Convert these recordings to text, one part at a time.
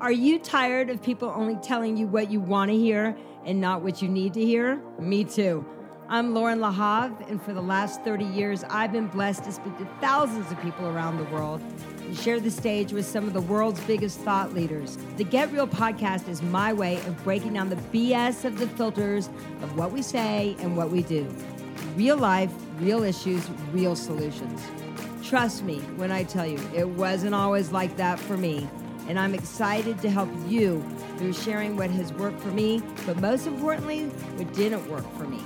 Are you tired of people only telling you what you want to hear and not what you need to hear? Me too. I'm Lauren LaHave, and for the last 30 years, I've been blessed to speak to thousands of people around the world and share the stage with some of the world's biggest thought leaders. The Get Real podcast is my way of breaking down the BS of the filters of what we say and what we do. Real life, real issues, real solutions. Trust me when I tell you, it wasn't always like that for me and I'm excited to help you through sharing what has worked for me, but most importantly, what didn't work for me.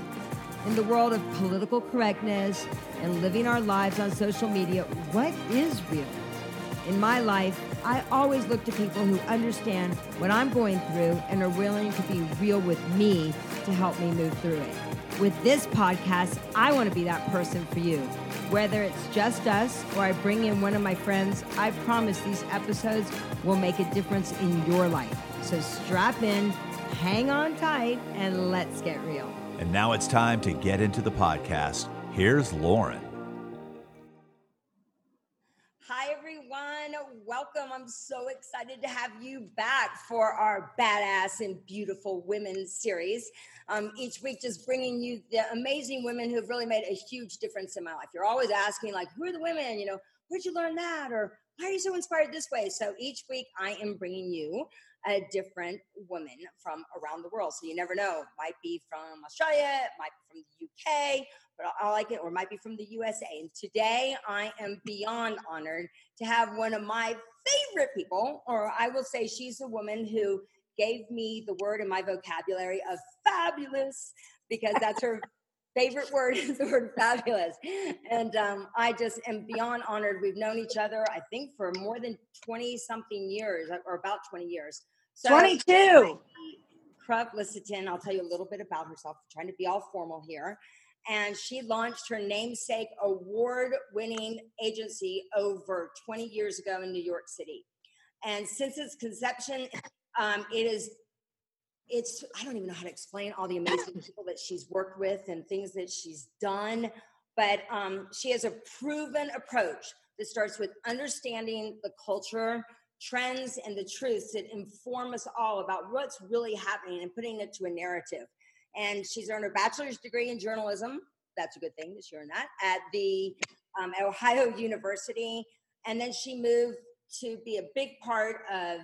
In the world of political correctness and living our lives on social media, what is real? In my life, I always look to people who understand what I'm going through and are willing to be real with me to help me move through it. With this podcast, I want to be that person for you. Whether it's just us or I bring in one of my friends, I promise these episodes will make a difference in your life. So strap in, hang on tight, and let's get real. And now it's time to get into the podcast. Here's Lauren. Hi, everyone. Welcome. I'm so excited to have you back for our Badass and Beautiful Women series. Um, each week, just bringing you the amazing women who've really made a huge difference in my life. You're always asking, like, who are the women? You know, where'd you learn that? Or why are you so inspired this way? So each week, I am bringing you a different woman from around the world. So you never know. Might be from Australia, might be from the UK, but I like it, or might be from the USA. And today I am beyond honored to have one of my favorite people, or I will say she's a woman who gave me the word in my vocabulary of fabulous because that's her favorite word is the word fabulous. And um, I just am beyond honored. We've known each other, I think, for more than 20 something years, or about 20 years. So 22. Krupp-Lisiten, I'll tell you a little bit about herself, trying to be all formal here. And she launched her namesake award winning agency over 20 years ago in New York City. And since its conception, um, it is it's i don't even know how to explain all the amazing people that she's worked with and things that she's done but um, she has a proven approach that starts with understanding the culture trends and the truths that inform us all about what's really happening and putting it to a narrative. And she's earned her bachelor's degree in journalism. That's a good thing that she earned that at the um, at ohio university. And then she moved to be a big part of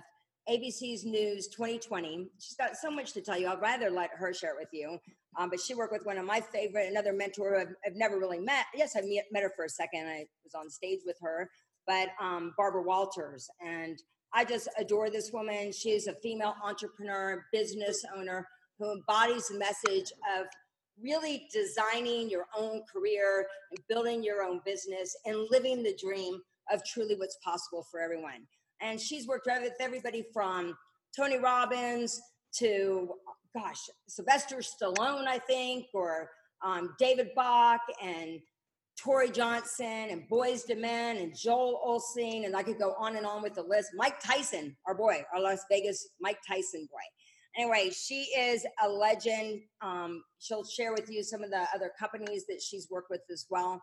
ABC's News 2020. She's got so much to tell you. I'd rather let her share it with you. Um, but she worked with one of my favorite, another mentor I've, I've never really met. Yes, I met, met her for a second. I was on stage with her, but um, Barbara Walters. And I just adore this woman. She's a female entrepreneur, business owner who embodies the message of really designing your own career and building your own business and living the dream of truly what's possible for everyone and she's worked with everybody from Tony Robbins to gosh Sylvester Stallone, I think, or um, David Bach and Tory Johnson and Boyz II Men and Joel Osteen, and I could go on and on with the list. Mike Tyson, our boy, our Las Vegas Mike Tyson boy. Anyway, she is a legend. Um, she'll share with you some of the other companies that she's worked with as well.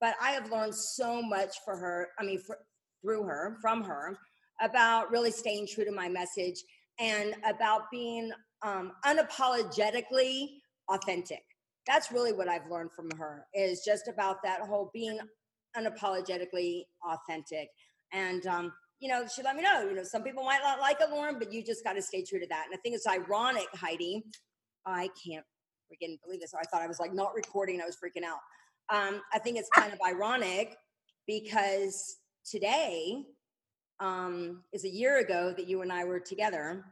But I have learned so much for her. I mean, for, through her, from her, about really staying true to my message and about being um, unapologetically authentic. That's really what I've learned from her is just about that whole being unapologetically authentic. And, um, you know, she let me know, you know, some people might not like Lauren, but you just got to stay true to that. And I think it's ironic, Heidi. I can't freaking believe this. I thought I was like not recording. I was freaking out. Um, I think it's kind of ironic because today um, is a year ago that you and I were together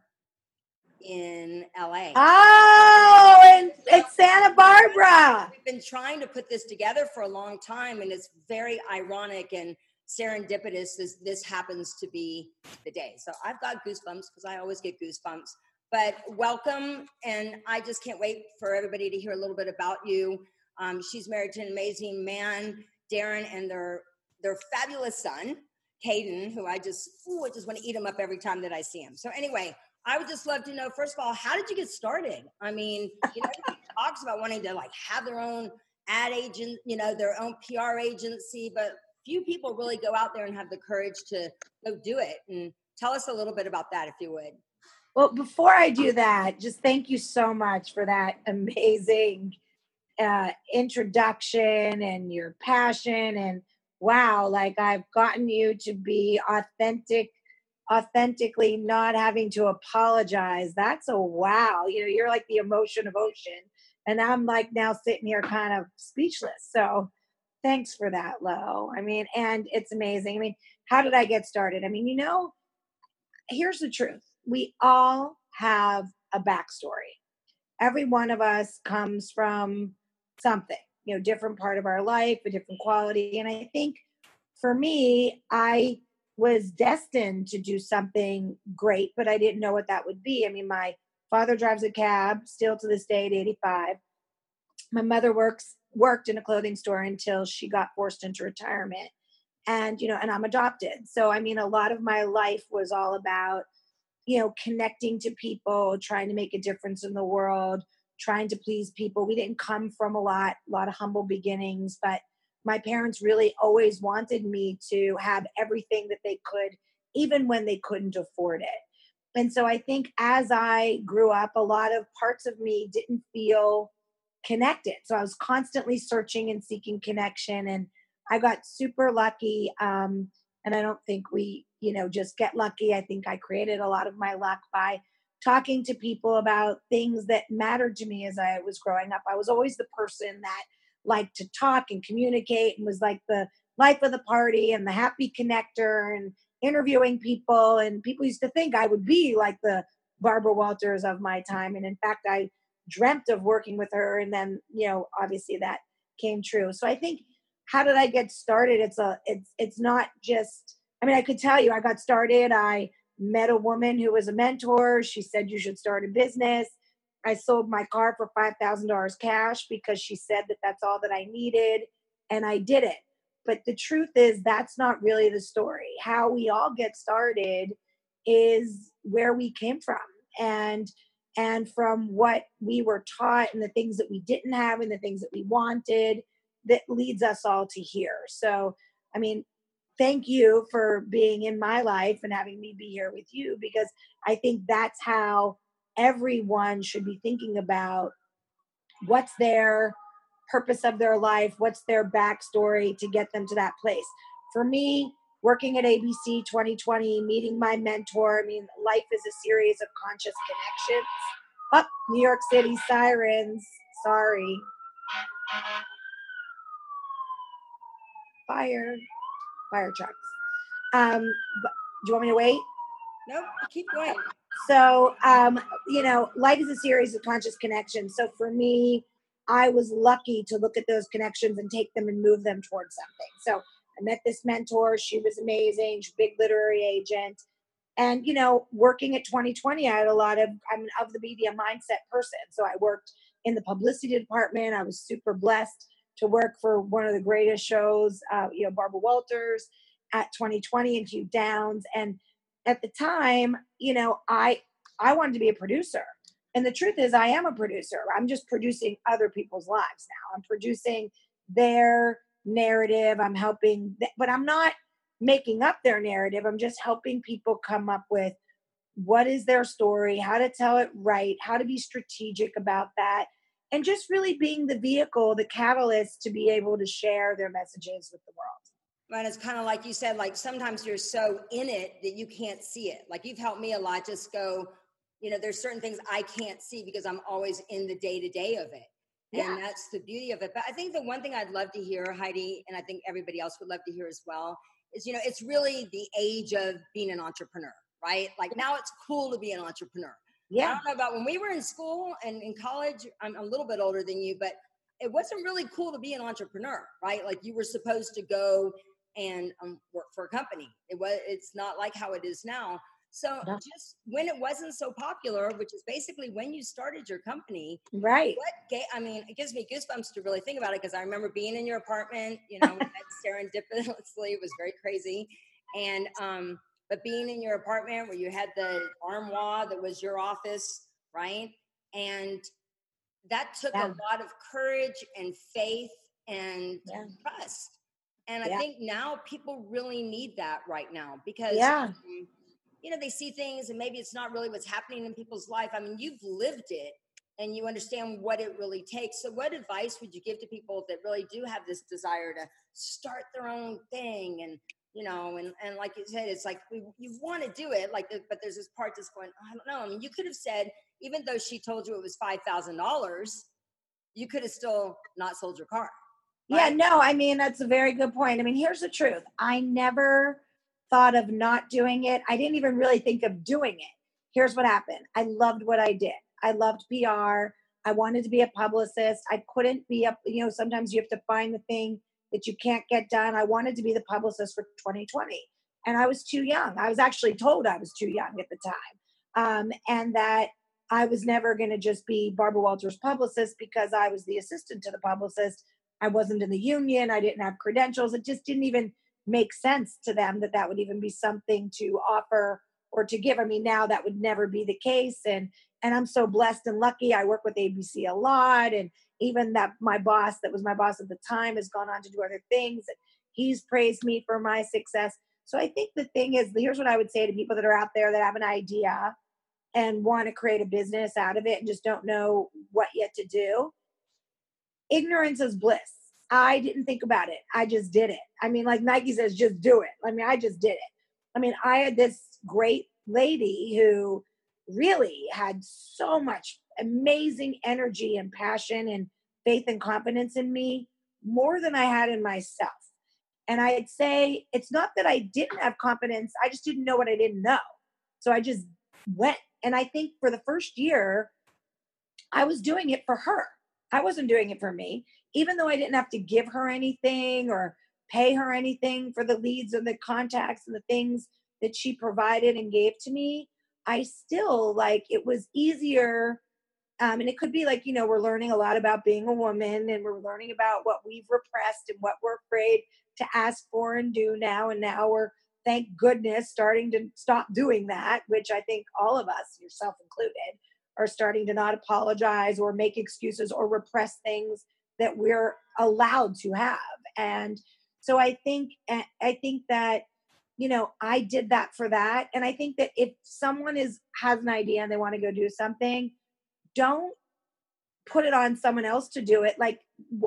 in LA. Oh, in, in Santa Barbara. We've been trying to put this together for a long time, and it's very ironic and serendipitous as this happens to be the day. So I've got goosebumps because I always get goosebumps. But welcome, and I just can't wait for everybody to hear a little bit about you. Um, she's married to an amazing man, Darren, and their their fabulous son. Caden, who I just, ooh, I just want to eat him up every time that I see him. So anyway, I would just love to know, first of all, how did you get started? I mean, you know, talks about wanting to like have their own ad agent, you know, their own PR agency, but few people really go out there and have the courage to go do it. And tell us a little bit about that if you would. Well, before I do that, just thank you so much for that amazing uh, introduction and your passion. And wow, like I've gotten you to be authentic, authentically not having to apologize. That's a wow. You know, you're like the emotion of ocean. And I'm like now sitting here kind of speechless. So thanks for that, Lo. I mean, and it's amazing. I mean, how did I get started? I mean, you know, here's the truth we all have a backstory. Every one of us comes from something, you know, different part of our life, a different quality. And I think for me, I was destined to do something great, but I didn't know what that would be. I mean, my father drives a cab still to this day at 85. My mother works worked in a clothing store until she got forced into retirement. And, you know, and I'm adopted. So I mean, a lot of my life was all about you know, connecting to people, trying to make a difference in the world, trying to please people. We didn't come from a lot, a lot of humble beginnings, but my parents really always wanted me to have everything that they could, even when they couldn't afford it. And so I think as I grew up, a lot of parts of me didn't feel connected. So I was constantly searching and seeking connection. And I got super lucky. Um, and I don't think we you know just get lucky i think i created a lot of my luck by talking to people about things that mattered to me as i was growing up. I was always the person that liked to talk and communicate and was like the life of the party and the happy connector and interviewing people. And people used to think i would be like the barbara walters of my time. And in fact i dreamt of working with her. And then you know obviously that came true. So i think how did i get started? It's a it's it's not just I mean, I could tell you, I got started. I met a woman who was a mentor. She said, You should start a business. I sold my car for $5,000 cash because she said that that's all that I needed. And I did it. But the truth is, that's not really the story. How we all get started is where we came from. And and from what we were taught and the things that we didn't have and the things that we wanted that leads us all to here. So, I mean, thank you for being in my life and having me be here with you because I think that's how everyone should be thinking about what's their purpose of their life, what's their backstory to get them to that place. For me, working at ABC 2020, meeting my mentor, I mean, life is a series of conscious connections. Up, oh, New York City sirens. Sorry. Fire fire trucks. Um, but, do you want me to wait? Nope, keep going. So, um, you know, life is a series of conscious connections. So for me, I was lucky to look at those connections and take them and move them towards something. So I met this mentor. She was amazing. She's a big literary agent. And, you know, working at 2020, I had a lot of, I'm of the media mindset person. So I worked in the publicity department. I was super blessed to work for one of the greatest shows, uh, you know, Barbara Walters at 2020 and Hugh Downs. And at the time, you know, I I wanted to be a producer. And the truth is I am a producer. I'm just producing other people's lives now. I'm producing their narrative. I'm helping th- but I'm not making up their narrative. I'm just helping people come up with what is their story, how to tell it right, how to be strategic about that and just really being the vehicle, the catalyst to be able to share their messages with the world. And it's kind of like you said, like sometimes you're so in it that you can't see it. Like you've helped me a lot. Just go, you know, there's certain things I can't see because I'm always in the day to day of it. Yeah. And that's the beauty of it. But I think the one thing I'd love to hear, Heidi, and I think everybody else would love to hear as well, is you know, it's really the age of being an entrepreneur, right? Like now it's cool to be an entrepreneur. Yeah. I don't know about when we were in school and in college, I'm a little bit older than you, but it wasn't really cool to be an entrepreneur, right? Like you were supposed to go and um, work for a company. It was it's not like how it is now. So just when it wasn't so popular, which is basically when you started your company, right? What I mean, it gives me goosebumps to really think about it because I remember being in your apartment. You know, serendipitously, it was very crazy, and um, but being in your apartment where you had the armoire that was your office, right? And that took yeah. a lot of courage and faith and yeah. trust. And I think now people really need that right now because yeah. Um, you know, they see things and maybe it's not really what's happening in people's life. I mean, you've lived it and you understand what it really takes. So, what advice would you give to people that really do have this desire to start their own thing and you know, and and like you said, it's like we, you want to do it, like, uh, but there's this part that's going. I don't know. I mean, you could have said, even though she told you it was five thousand dollars, you could have still not sold your car. Right? Yeah, no, I mean that's a very good point. I mean, here's the truth: I never thought of not doing it. I didn't even really think of doing it. Here's what happened: I loved what I did. I loved PR. I wanted to be a publicist. I couldn't be a, you know, sometimes you have to find the thing that you can't get done. I wanted to be the publicist for 2020. And I was too young. I was actually told I was too young at the time. Um, and that I was never going to just be Barbara Walters' publicist because I was the assistant to the publicist. I wasn't in the union. I didn't have credentials. It just didn't even make sense to them that that would even be something to offer or to give. I mean, now that would never be the case. And and I'm so blessed and lucky. I work with ABC a lot, and even that my boss, that was my boss at the time, has gone on to do other things. And he's praised me for my success. So I think the thing is, here's what I would say to people that are out there that have an idea and want to create a business out of it and just don't know what yet to do. Ignorance is bliss. I didn't think about it. I just did it. I mean, like Nike says, just do it. I mean, I just did it. I mean, I had this great lady who really had so much amazing energy and passion and faith and confidence in me more than I had in myself. And I'd say it's not that I didn't have confidence, I just didn't know what I didn't know. So I just went. And I think for the first year, I was doing it for her. I wasn't doing it for me, even though I didn't have to give her anything or pay her anything for the leads and the contacts and the things that she provided and gave to me. I still like it was easier. Um, and it could be like, you know, we're learning a lot about being a woman and we're learning about what we've repressed and what we're afraid to ask for and do now. And now we're, thank goodness, starting to stop doing that, which I think all of us, yourself included, are starting to not apologize or make excuses or repress things that we're allowed to have. And so I think, I think that you know i did that for that. And i think that if someone is has an idea and they want to go do something don't put it on someone else to do it. Like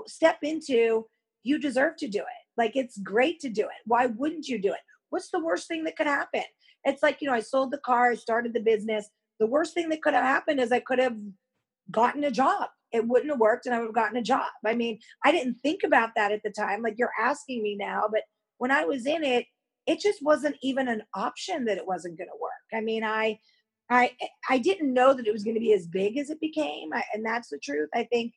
step into you deserve to do it. Like it's great to do it. Why wouldn't you do it? What's the worst thing that could happen? It's like you know i sold the car i started the business. The worst thing that could have happened is i could have gotten a job. It wouldn't have worked and i would have gotten a job. I mean i didn't think about that at the time. Like you're asking me now but when i was in it it just wasn't even an option that it wasn't going to work. I mean, I, I, I didn't know that it was going to be as big as it became, I, and that's the truth. I think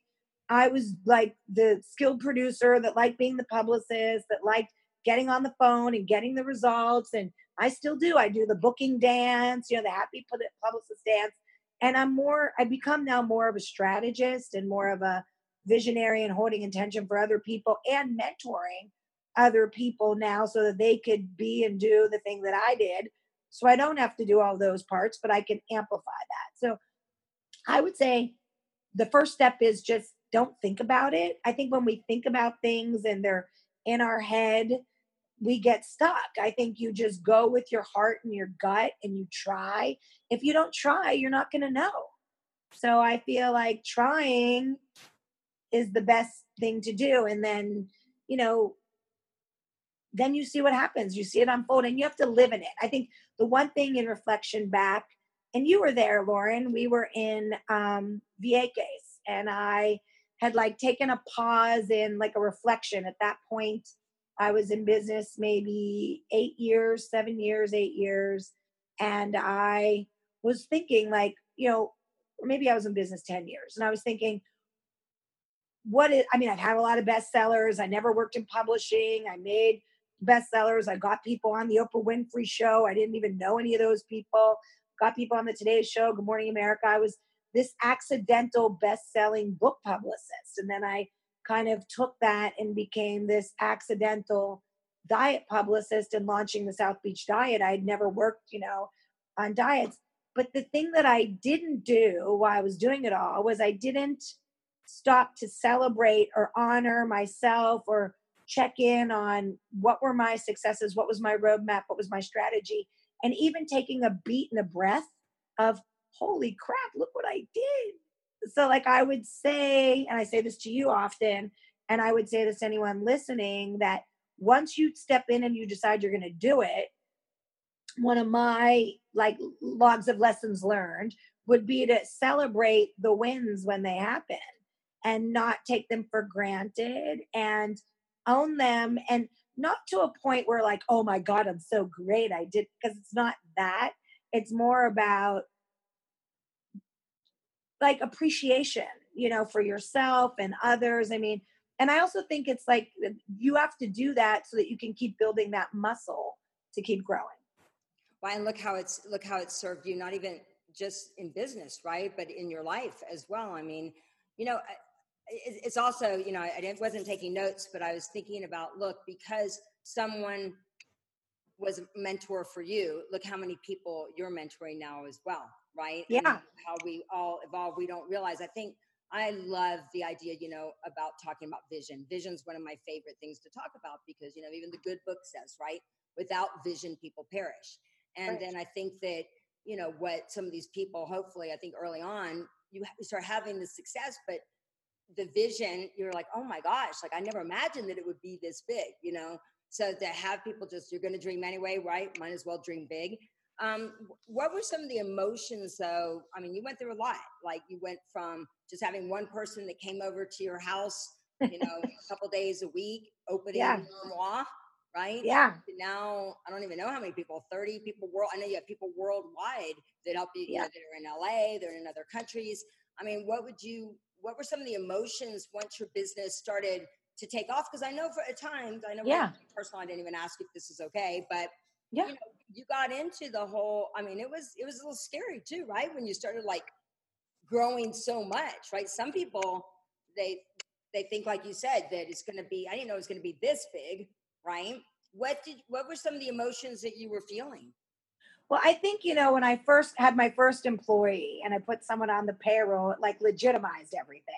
I was like the skilled producer that liked being the publicist, that liked getting on the phone and getting the results, and I still do. I do the booking dance, you know, the happy publicist dance, and I'm more. I become now more of a strategist and more of a visionary and holding intention for other people and mentoring other people now so that they could be and do the thing that I did. So I don't have to do all those parts, but I can amplify that. So I would say the first step is just don't think about it. I think when we think about things and they're in our head, we get stuck. I think you just go with your heart and your gut and you try. If you don't try, you're not going to know. So I feel like trying is the best thing to do. And then, you know, then you see what happens. You see it unfold and you have to live in it. I think the one thing in reflection back, and you were there, Lauren, we were in um, Vieques and I had like taken a pause in like a reflection at that point. I was in business maybe eight years, seven years, eight years. And I was thinking, like, you know, or maybe I was in business 10 years. And I was thinking, what is, I mean, I've had a lot of bestsellers. I never worked in publishing. I made bestsellers. I got people on the Oprah Winfrey show. I didn't even know any of those people. Got people on the Today Show, Good Morning America. I was this accidental best-selling book publicist, and then I kind of took that and became this accidental diet publicist and launching the South Beach Diet. I had never worked, you know, on diets. But the thing that I didn't do while I was doing it all was I didn't stop to celebrate or honor myself or check in on what were my successes, what was my roadmap, what was my strategy. and even taking a beat and a breath of holy crap look what i did so like i would say and i say this to you often and i would say this to anyone listening that once you step in and you decide you're going to do it one of my like logs of lessons learned would be to celebrate the wins when they happen and not take them for granted and own them and not to a point where like oh my god i'm so great i did because it's not that. It's more about like appreciation you know for yourself and others i mean and i also think it's like uh, you have to do that so that you can keep building that muscle to keep growing. Well and look how it's look how it's served you not even just in business right but in your life as well i mean you know uh, it's also you know i wasn't taking notes but i was thinking about look because someone was a mentor for you look how many people you're mentoring now as well right? Yeah. and how we all evolve. We don't realize i think i love the idea you know about talking about vision. Vision's one of my favorite things to talk about because you know even the good book says right without vision people perish. And right. then i think that you know what some of these people hopefully i think early on you start having the success but the vision, you're like, oh my gosh, like I never imagined that it would be this big, you know? So to have people just, you're going to dream anyway, right? Might as well dream big. Um, what were some of the emotions though? I mean, you went through a lot. Like you went from just having one person that came over to your house, you know, a couple days a week, opening yeah. Armoire, right? Yeah. Now I don't even know how many people, 30 people world. I know you have people worldwide that help you, yeah. you know, that are in LA, they're in other countries. I mean, what would you what were some of the emotions once your business started to take off? Because I know for at times, I know yeah. personal, I didn't even ask if this is okay, but yeah, you, know, you got into the whole. I mean, it was it was a little scary too, right? When you started like growing so much, right? Some people they they think, like you said, that it's going to be. I didn't know it was going to be this big, right? What did what were some of the emotions that you were feeling? Well, I think, you know, when I first had my first employee and I put someone on the payroll, it like legitimized everything,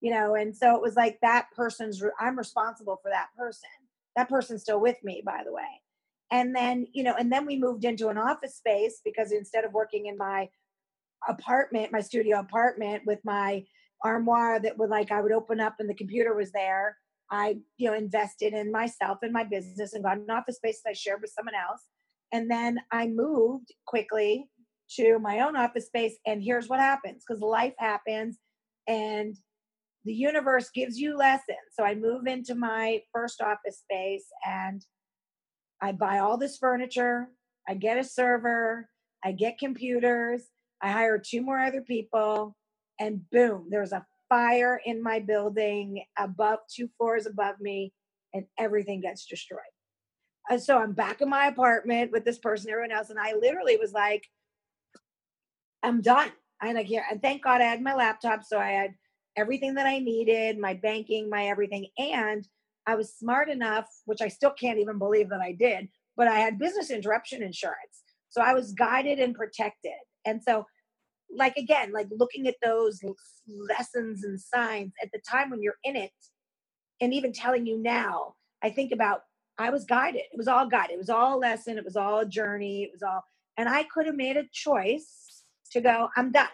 you know, and so it was like that person's, I'm responsible for that person. That person's still with me, by the way. And then, you know, and then we moved into an office space because instead of working in my apartment, my studio apartment with my armoire that would like, I would open up and the computer was there. I, you know, invested in myself and my business and got an office space that I shared with someone else and then I moved quickly to my own office space. And here's what happens because life happens and the universe gives you lessons. So I move into my first office space and I buy all this furniture. I get a server. I get computers. I hire two more other people. And boom, there's a fire in my building above two floors above me, and everything gets destroyed. So I'm back in my apartment with this person, everyone else, and I literally was like, I'm done. I can't, and thank God I had my laptop. So I had everything that I needed, my banking, my everything. And I was smart enough, which I still can't even believe that I did, but I had business interruption insurance. So I was guided and protected. And so, like, again, like looking at those lessons and signs at the time when you're in it, and even telling you now, I think about I was guided. It was all guided. It was all a lesson. It was all a journey. It was all, and I could have made a choice to go, I'm done.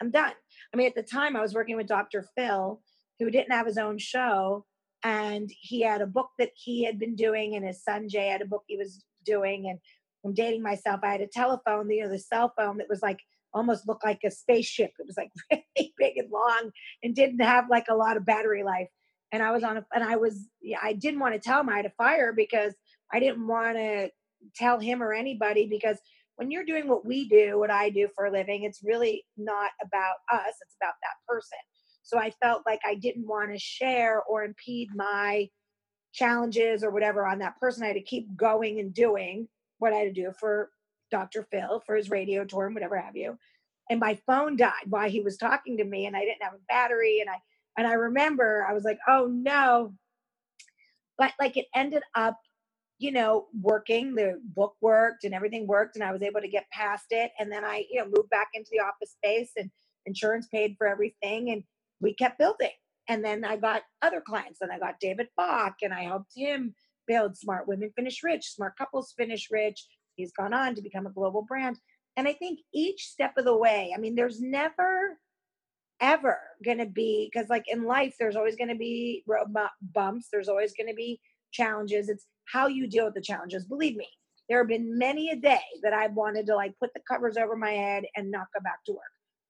I'm done. I mean, at the time I was working with Dr. Phil, who didn't have his own show. And he had a book that he had been doing, and his son Jay had a book he was doing. And I'm dating myself. I had a telephone, you know, the cell phone that was like almost looked like a spaceship. It was like really big and long and didn't have like a lot of battery life and I was on a, and I was, I didn't want to tell him I had a fire because I didn't want to tell him or anybody because when you're doing what we do, what I do for a living, it's really not about us, it's about that person. So I felt like I didn't want to share or impede my challenges or whatever on that person. I had to keep going and doing what I had to do for Dr. Phil for his radio tour and whatever have you. And my phone died while he was talking to me, and I didn't have a battery, and I and I remember I was like, oh no. But like it ended up, you know, working. The book worked and everything worked, and I was able to get past it. And then I, you know, moved back into the office space and insurance paid for everything. And we kept building. And then I got other clients, and I got David Bach, and I helped him build Smart Women Finish Rich, Smart Couples Finish Rich. He's gone on to become a global brand. And I think each step of the way, I mean, there's never ever going to be because like in life there's always going to be road bumps there's always going to be challenges it's how you deal with the challenges. Believe me there have been many a day that i've wanted to like put the covers over my head and not go back to work.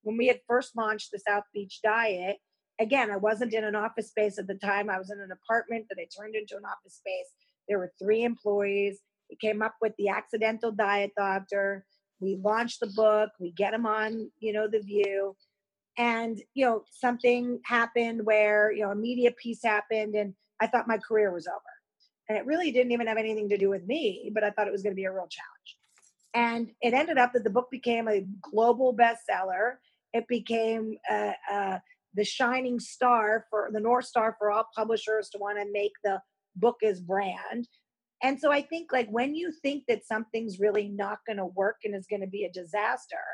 When we had first launched the south beach diet again i wasn't in an office space at the time i was in an apartment that i turned into an office space. There were three employees we came up with the accidental diet doctor we launched the book we get them on you know the view and you know something happened where you know a media piece happened and i thought my career was over. And it really didn't even have anything to do with me but i thought it was going to be a real challenge. And it ended up that the book became a global bestseller. It became uh, uh, the shining star for the north star for all publishers to want to make the book as brand. And so i think like when you think that something's really not going to work and is going to be a disaster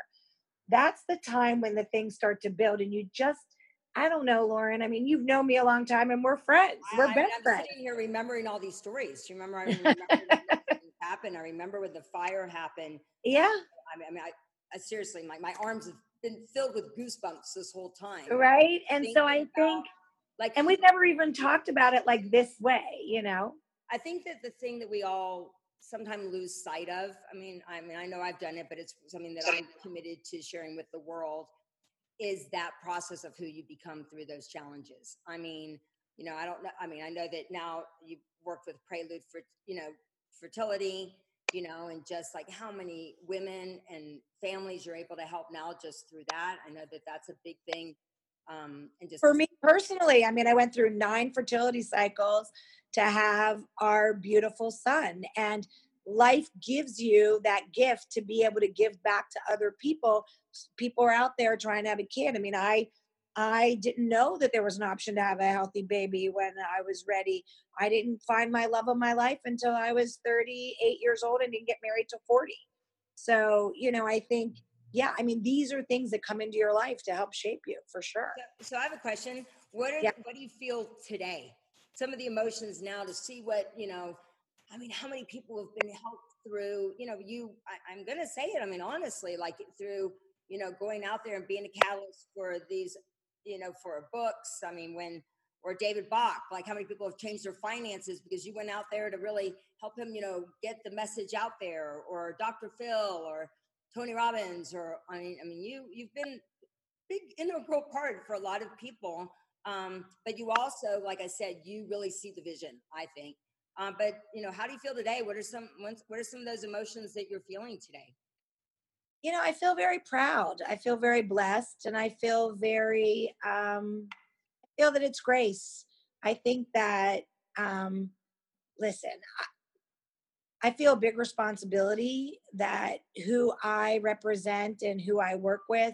that's the time when the things start to build and you just I don't know, Lauren. I mean, you've known me a long time and we're friends. We're I, best I'm friends. sitting here remembering all these stories. Do you remember? I remember happened. I remember when the fire happened. Yeah. I mean, I, mean, I, I seriously, my, my arms have been filled with goosebumps this whole time. Right. And so I think, like, and we've never even talked about it like this way, you know? I think that the thing that we all sometimes lose sight of. I mean, I mean, I know I've done it, but it's something that I'm committed to sharing with the world is that process of who you become through those challenges. I mean, you know, I don't know. I mean, I know that now you've worked with Prelude for, you know, fertility, you know, and just like how many women and families you're able to help now just through that. I know that that's a big thing. Um, and just for me personally, I mean, I went through nine fertility cycles to have our beautiful son. And life gives you that gift to be able to give back to other people. People are out there trying to have a kid. I mean, I I didn't know that there was an option to have a healthy baby when I was ready. I didn't find my love of my life until I was 38 years old and didn't get married till 40. So, you know, I think, yeah, I mean, these are things that come into your life to help shape you for sure. So, so I have a question. What are, yeah. what do you feel today? some of the emotions now to see what you know i mean how many people have been helped through you know you I, i'm gonna say it i mean honestly like through you know going out there and being a catalyst for these you know for books i mean when or david bach like how many people have changed their finances because you went out there to really help him you know get the message out there or dr phil or tony robbins or i mean i mean you you've been big integral part for a lot of people um, but you also, like I said, you really see the vision. I think. Um, but you know, how do you feel today? What are some what are some of those emotions that you're feeling today? You know, I feel very proud. I feel very blessed, and I feel very. Um, I feel that it's grace. I think that. Um, listen, I, feel a big responsibility that who I represent and who I work with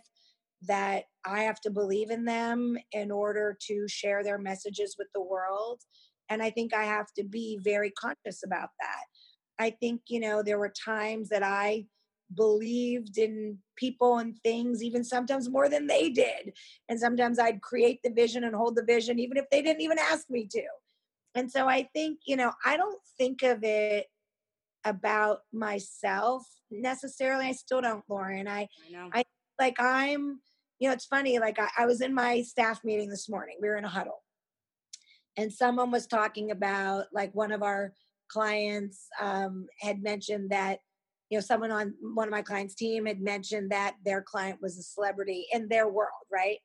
that I have to believe in them in order to share their messages with the world. And I think I have to be very conscious about that. I think, you know, there were times that I believed in people and things, even sometimes more than they did. And sometimes I'd create the vision and hold the vision, even if they didn't even ask me to. And so I think, you know, I don't think of it about myself necessarily. I still don't, Lauren. I, I, I like I'm you know, it's funny. Like I, I was in my staff meeting this morning. We were in a huddle, and someone was talking about like one of our clients um, had mentioned that you know someone on one of my clients team had mentioned that their client was a celebrity in their world right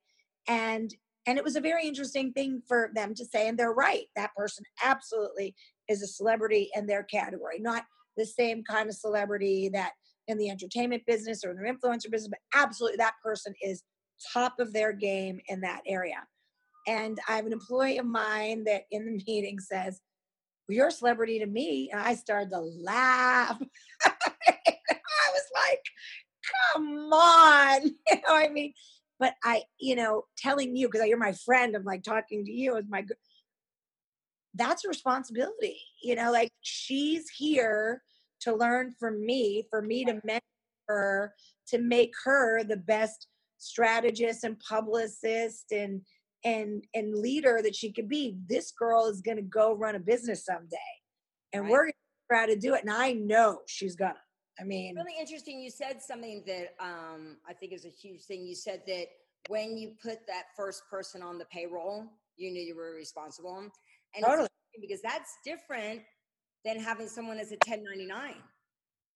and and it was a very interesting thing for them to say and they're right that person absolutely is a celebrity in their category not the same kind of celebrity that in the entertainment business or in the influencer business but absolutely that person is top of their game in that area. And I have an employee of mine that in the meeting says, well, You're a celebrity to me. And I started to laugh. I was like, Come on. You know I mean? But I, you know, telling you, because you're my friend, I'm like talking to you as my that's a responsibility. You know, like she's here to learn from me, for me to mentor her, to make her the best strategist and publicist and and and leader that she could be this girl is going to go run a business someday and right. we're going to try to do it and i know she's gonna I mean, it's really interesting. You said something that um, I think is a huge thing. You said that when you put that first person on the payroll, you knew you were responsible, and totally. because that's different than having someone as a 1099,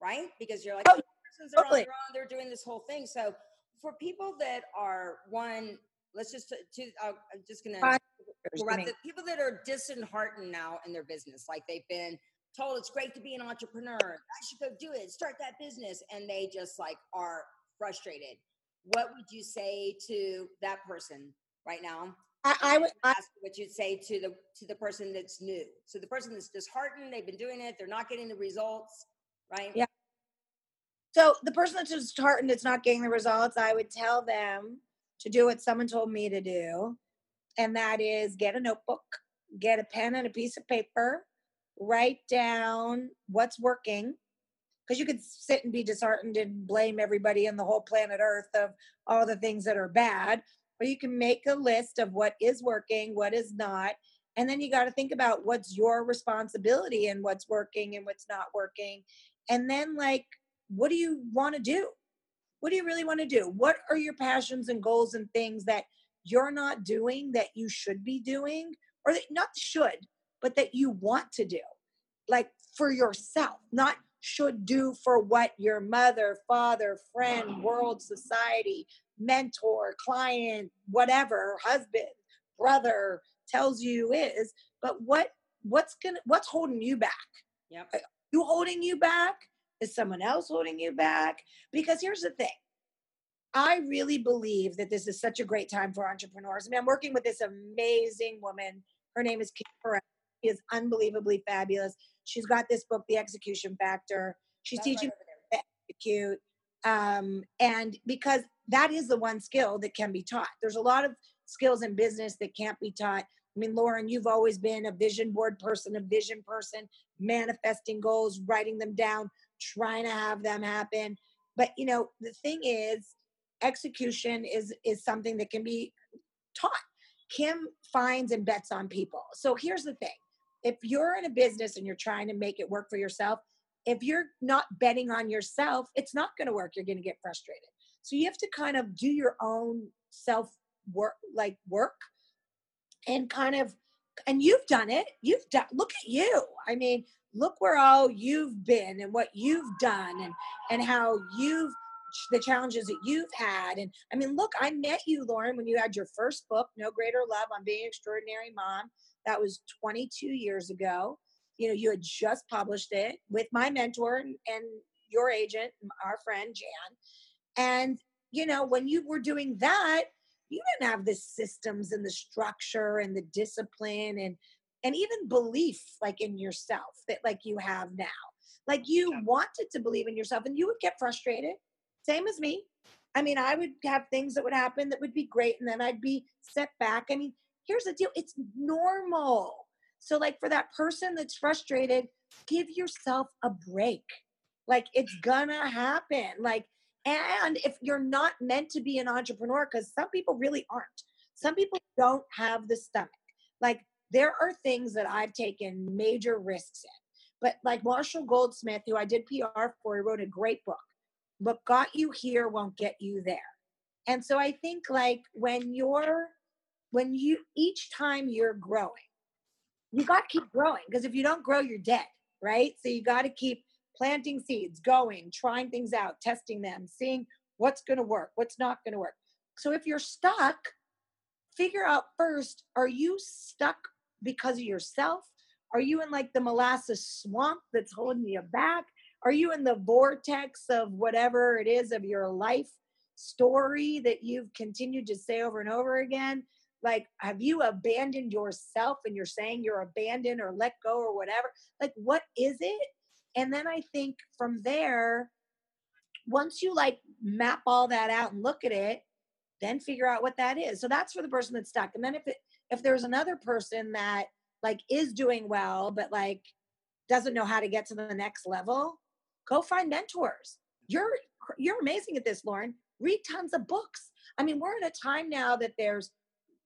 right? Because you're like, Oh, persons are on their own, they're doing this whole thing. So for people that are one, let's just to, uh, I'm just gonna. Wrap the people that are disheartened now in their business, like they've been told it's great to be an entrepreneur, I should go do it, start that business, and they just like are frustrated. What would you say to that person right now? I, I would. I, Ask what you'd say to the to the person that's new. So the person that's disheartened, they've been doing it, they're not getting the results, right? Yeah. so the person that's disheartened, it's not getting the results. I would tell them to do what someone told me to do, and that is get a notebook, get a pen and a piece of paper, write down what's working. Because you could sit and be disheartened and blame everybody on the whole planet Earth of all the things that are bad, or you can make a list of what is working, what is not, and then you got to think about what's your responsibility and what's working and what's not working. And then, like, what do you want to do? What do you really want to do? What are your passions and goals and things that you're not doing that you should be doing, or that not should, but that you want to do, like for yourself, not should do for what your mother, father, friend, world, society, mentor, client, whatever, husband, brother tells you is, but what what's gonna what's holding you back? Yep. You holding you back? Is someone else holding you back? Because here's the thing. I really believe that this is such a great time for entrepreneurs. I mean, I'm working with this amazing woman. Her name is Kim Perez. She is unbelievably fabulous. She's got this book, The Execution Factor. She's That's teaching there. execute um, and because that is the one skill that can be taught. There's a lot of skills in business that can't be taught. I mean lauren you've always been a vision board person a vision person manifesting goals writing them down trying to have them happen. But you know the thing is execution is is something that can be taught. Kim finds and bets on people. So here's the thing if you're in a business and you're trying to make it work for yourself if you're not betting on yourself, it's not going to work. You're going to get frustrated. So you have to kind of do your own self work, like work, and kind of, and you've done it. You've done. Look at you. I mean, look where all you've been and what you've done, and and how you've the challenges that you've had. And I mean, look, I met you, Lauren, when you had your first book, No Greater Love on Being an Extraordinary Mom. That was 22 years ago you know you had just published it with my mentor and, and your agent our friend jan and you know when you were doing that you didn't have the systems and the structure and the discipline and and even belief like in yourself that like you have now like you wanted to believe in yourself and you would get frustrated same as me i mean i would have things that would happen that would be great and then i'd be set back i mean here's the deal it's normal so, like for that person that's frustrated, give yourself a break. Like it's gonna happen. Like, and if you're not meant to be an entrepreneur, because some people really aren't, some people don't have the stomach. Like, there are things that I've taken major risks in. But like Marshall Goldsmith, who I did PR for, he wrote a great book. What got you here won't get you there. And so I think like when you're when you each time you're growing, you got to keep growing because if you don't grow, you're dead, right? So you got to keep planting seeds, going, trying things out, testing them, seeing what's going to work, what's not going to work. So if you're stuck, figure out first are you stuck because of yourself? Are you in like the molasses swamp that's holding you back? Are you in the vortex of whatever it is of your life story that you've continued to say over and over again? like have you abandoned yourself and you're saying you're abandoned or let go or whatever? Like what is it? And then i think from there once you like map all that out and look at it then figure out what that is. So that's for the person that's stuck. And then if it if there's another person that like is doing well but like doesn't know how to get to the next level go find mentors you're you're amazing at this lauren read tons of books i mean we're in a time now that there's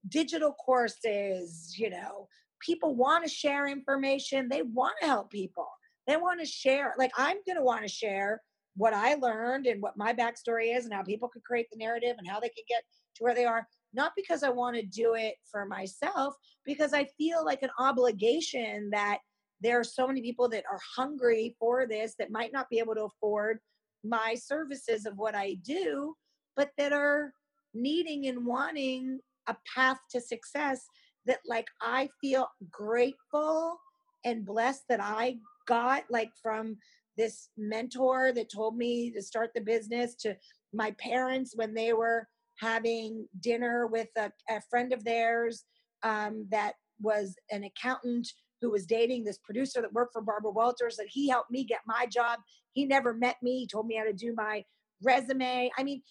digital courses, you know, people want to share information. They want to help people. They want to share. Like I'm going to want to share what I learned and what my backstory is and how people could create the narrative and how they can get to where they are. Not because I want to do it for myself, because I feel like an obligation that there are so many people that are hungry for this that might not be able to afford my services of what I do, but that are needing and wanting a path to success that like I feel grateful and blessed that I got like from this mentor that told me to start the business to my parents when they were having dinner with a, a friend of theirs um, that was an accountant who was dating this producer that worked for Barbara Walters that he helped me get my job. He never met me. He told me how to do my resume. I mean,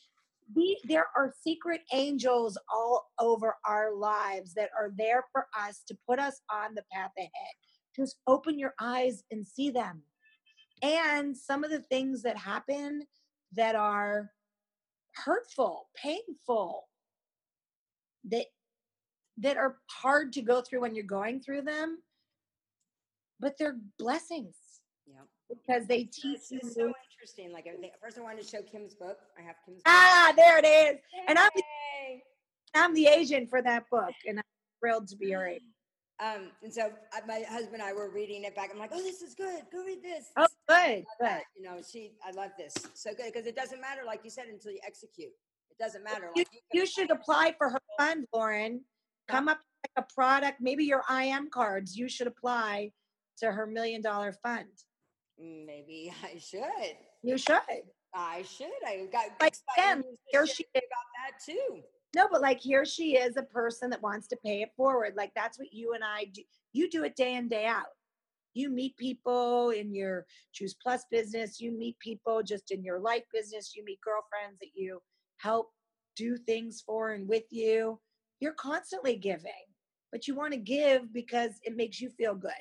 we, there are secret angels all over our lives that are there for us to put us on the path ahead. Just open your eyes and see them. And some of the things that happen that are hurtful, painful, that that are hard to go through when you're going through them, but they're blessings. Yeah. Because they teach It's, you. so interesting. Like. First, I wanted to show Kim's book. I have Kim's. book. ah, there it is. And I'm the, Yay! I'm the agent for that book, and I'm thrilled to be your agent. Um, and so uh, my husband and I were reading it back. I'm like, oh, this is good. Go read this. Oh, good, I love good. You know, she, I love this. So good because it doesn't matter, like you said, until you execute. It doesn't matter. You, Like you, you should apply for her fund, Lauren. Come up with like a product, maybe your IM cards. You should apply to her million dollar fund. Maybe I should. You should. I should. I got Like them, here she you about that too. No, but like here she is, a person that wants to pay it forward. Like that's what you and I do. You do it day in, day out. You meet people in your Juice Plus business. You meet people just in your life business. You meet girlfriends that you help do things for and with you. You're constantly giving, but you want to give because it makes you feel good.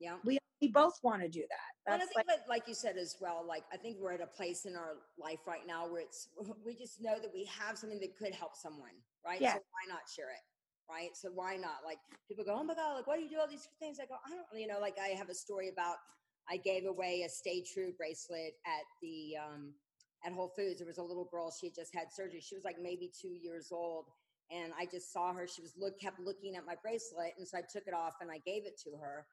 Yeah. We we both want to do that. And I think like like you said as well, like I think we're at a place in our life right now where it's we just know that we have something that could help someone, right? Yeah. So why not share it? Right. So why not? Like people go, Oh my God, like why do you do all these things? I go, I don't you know, like I have a story about I gave away a stay true bracelet at the um at Whole Foods. There was a little girl, she had just had surgery. She was like maybe two years old. And I just saw her, she was look kept looking at my bracelet. And so I took it off and I gave it to her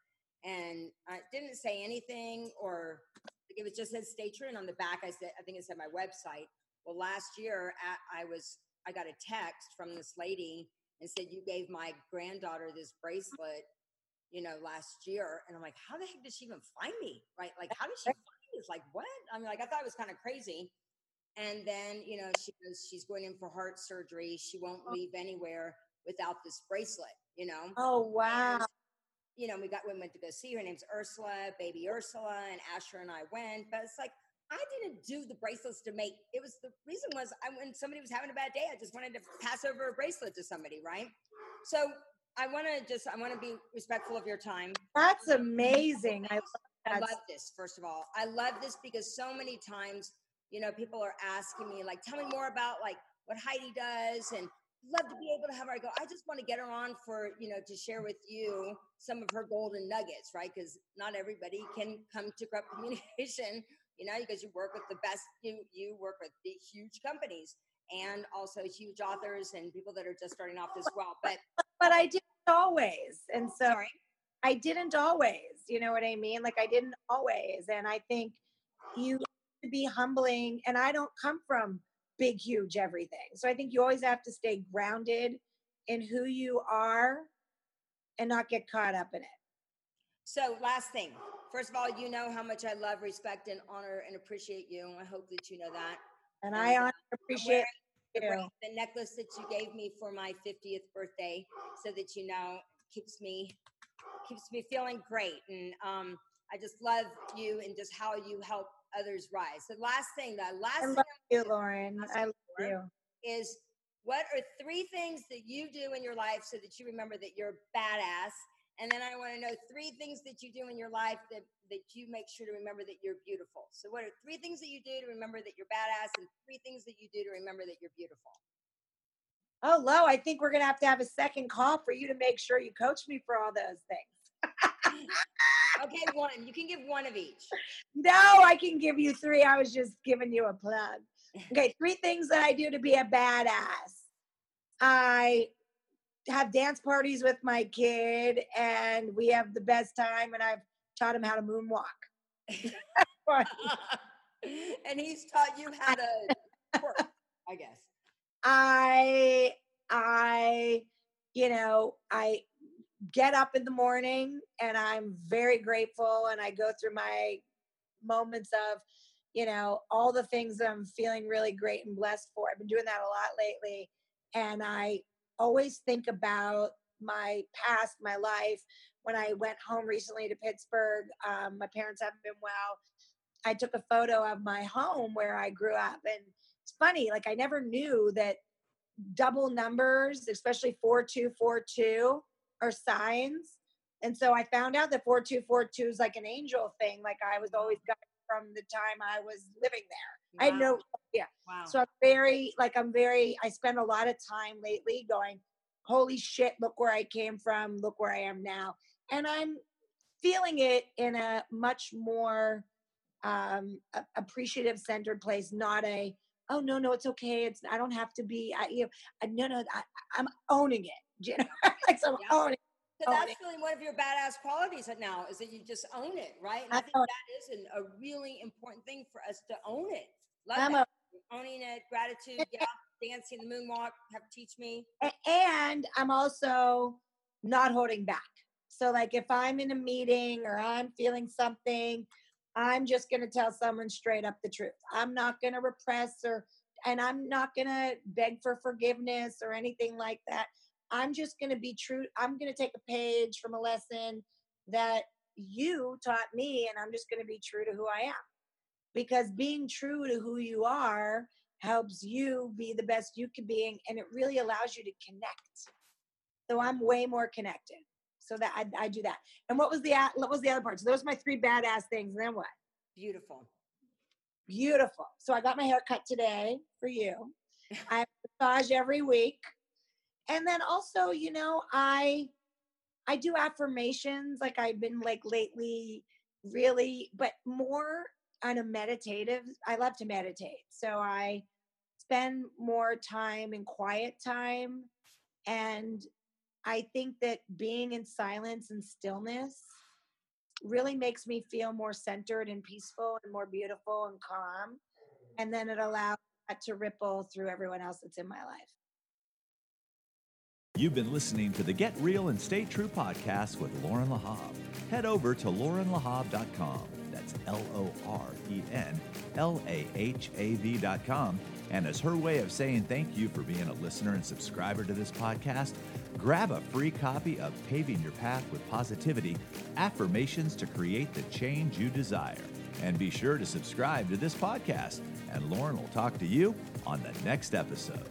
and I didn't say anything or it was just said stay true and on the back I said I think it said my website. Well, last year at, I was I got a text from this lady and said you gave my granddaughter this bracelet, you know, last year, and I'm like, how the heck did she even find me? Right? Like, how did she find me? It's like what? I mean, like I thought it was kind of crazy. And then you know she goes, she's going in for heart surgery. She won't oh. leave anywhere without this bracelet. You know oh wow. You know, we got we went to go see her. name's Ursula, baby Ursula, and Asher and I went. But it's like I didn't do the bracelets to make. It was the reason was I when somebody was having a bad day, I just wanted to pass over a bracelet to somebody, right? So I want to just I want to be respectful of your time. That's amazing. I love I love this. First of all, I love this because so many times, you know, people are asking me like, "Tell me more about like what Heidi does," and love to be able to have her. I go, I just want to get her on for you know to share with you some of her golden nuggets, right? Because not everybody can come to Krupp Kommunication, you know, because you work with the best. You you work with big, huge companies and also huge authors and people that are just starting off as well. But but I didn't always. And so sorry, I didn't always, you know what I mean? Like I didn't always. And I think you to be humbling. And I don't come from big, huge everything. So I think you always have to stay grounded in who you are and not get caught up in it. So, last thing. First of all, you know how much I love, respect, and honor and appreciate you. I hope that you know that. And And, I honor, appreciate The, the necklace that you gave me for my 50th birthday, so that you know, keeps me keeps me feeling great. And um, I just love you and just how you help others rise. The last thing, the last I thing love you, Lauren. I love you. is what are three things that you do in your life so that you remember that you're badass? And then I want to know three things that you do in your life that, that you make sure to remember that you're beautiful. So, what are three things that you do to remember that you're badass, and three things that you do to remember that you're beautiful? Oh, Lo, I think we're going to have to have a second call for you to make sure you coach me for all those things. okay, one. You can give one of each. No, I can give you three. I was just giving you a plug. Okay, three things that I do to be a badass. I have dance parties with my kid, and we have the best time. And I've taught him how to moonwalk. and he's taught you how to work, I guess. I I you know, I get up in the morning and I'm very grateful and I go through my moments of, you know, all the things that I'm feeling really great and blessed for. I've been doing that a lot lately. And I always think about my past, my life. When I went home recently to Pittsburgh, um, my parents haven't been well. I took a photo of my home where I grew up. And it's funny, like I never knew that double numbers, especially 4242, are signs. And so I found out that 4242 is like an angel thing. Like I was always got from the time I was living there. Wow. I know, yeah. Wow. So I'm very, like, I'm very, I spend a lot of time lately going, holy shit, look where I came from, look where I am now. And I'm feeling it in a much more um, appreciative centered place, not a, oh no no it's okay. It's i don't have to be I, you know I, no no I, am owning it. You know like so yeah. owning so that's really one of your badass qualities now is that you just own it right? And i, I think that is an, a really important thing for us to own it. Love I'm. A, owning it gratitude yeah dancing the moonwalk have teach me. And i'm also not holding back. So like if i'm in a meeting or i'm feeling something I'm just going to tell someone straight up the truth. I'm not going to repress or, and I'm not going to beg for forgiveness or anything like that. I'm just going to be true. I'm going to take a page from a lesson that you taught me, and I'm just going to be true to who I am. Because being true to who you are helps you be the best you can be, and it really allows you to connect. So I'm way more connected. So that I, I do that. And what was the what was the other part? So those are my three badass things. And then what? Beautiful. Beautiful. So I got my hair cut today for you. I have massage every week. And then also, you know, I I do affirmations like I've been like lately really, but more on a meditative. I love to meditate. So I spend more time in quiet time and I think that being in silence and stillness really makes me feel more centered and peaceful and more beautiful and calm. And then it allows that to ripple through everyone else that's in my life. You've been listening to the Get Real and Stay True podcast with Lauren Lahav. Head over to laurenlahav.com. That's L O R E N L A H A V.com. And as her way of saying thank you for being a listener and subscriber to this podcast, grab a free copy of Paving Your Path with Positivity Affirmations to Create the Change You Desire. And be sure to subscribe to this podcast, and Lauren will talk to you on the next episode.